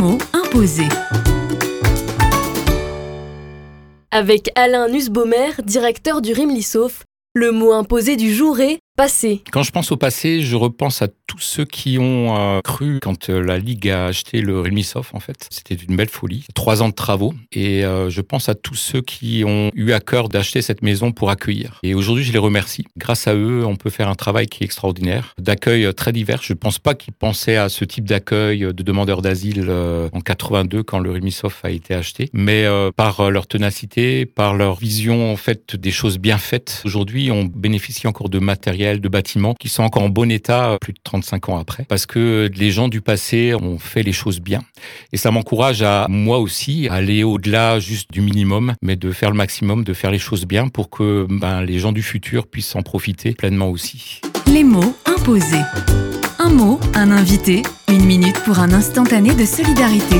mots imposés. Avec Alain Nussbaumer, directeur du Rimlissof, le mot imposé du jour est Quand je pense au passé, je repense à tous ceux qui ont euh, cru quand euh, la Ligue a acheté le Rimlisov, en fait. C'était une belle folie. Trois ans de travaux. Et euh, je pense à tous ceux qui ont eu à cœur d'acheter cette maison pour accueillir. Et aujourd'hui, je les remercie. Grâce à eux, on peut faire un travail qui est extraordinaire, d'accueil très divers. Je ne pense pas qu'ils pensaient à ce type d'accueil de demandeurs d'asile en 82 quand le Rimlisov a été acheté. Mais par leur ténacité, par leur vision, en fait, des choses bien faites, aujourd'hui, on bénéficie encore de matériel de bâtiments qui sont encore en bon état euh, plus de 35 ans après. Parce que les gens du passé ont fait les choses bien. Et ça m'encourage à moi aussi à aller au-delà juste du minimum, mais de faire le maximum, de faire les choses bien pour que ben, les gens du futur puissent en profiter pleinement aussi. Les mots imposés. Un mot, un invité, une minute pour un instantané de solidarité.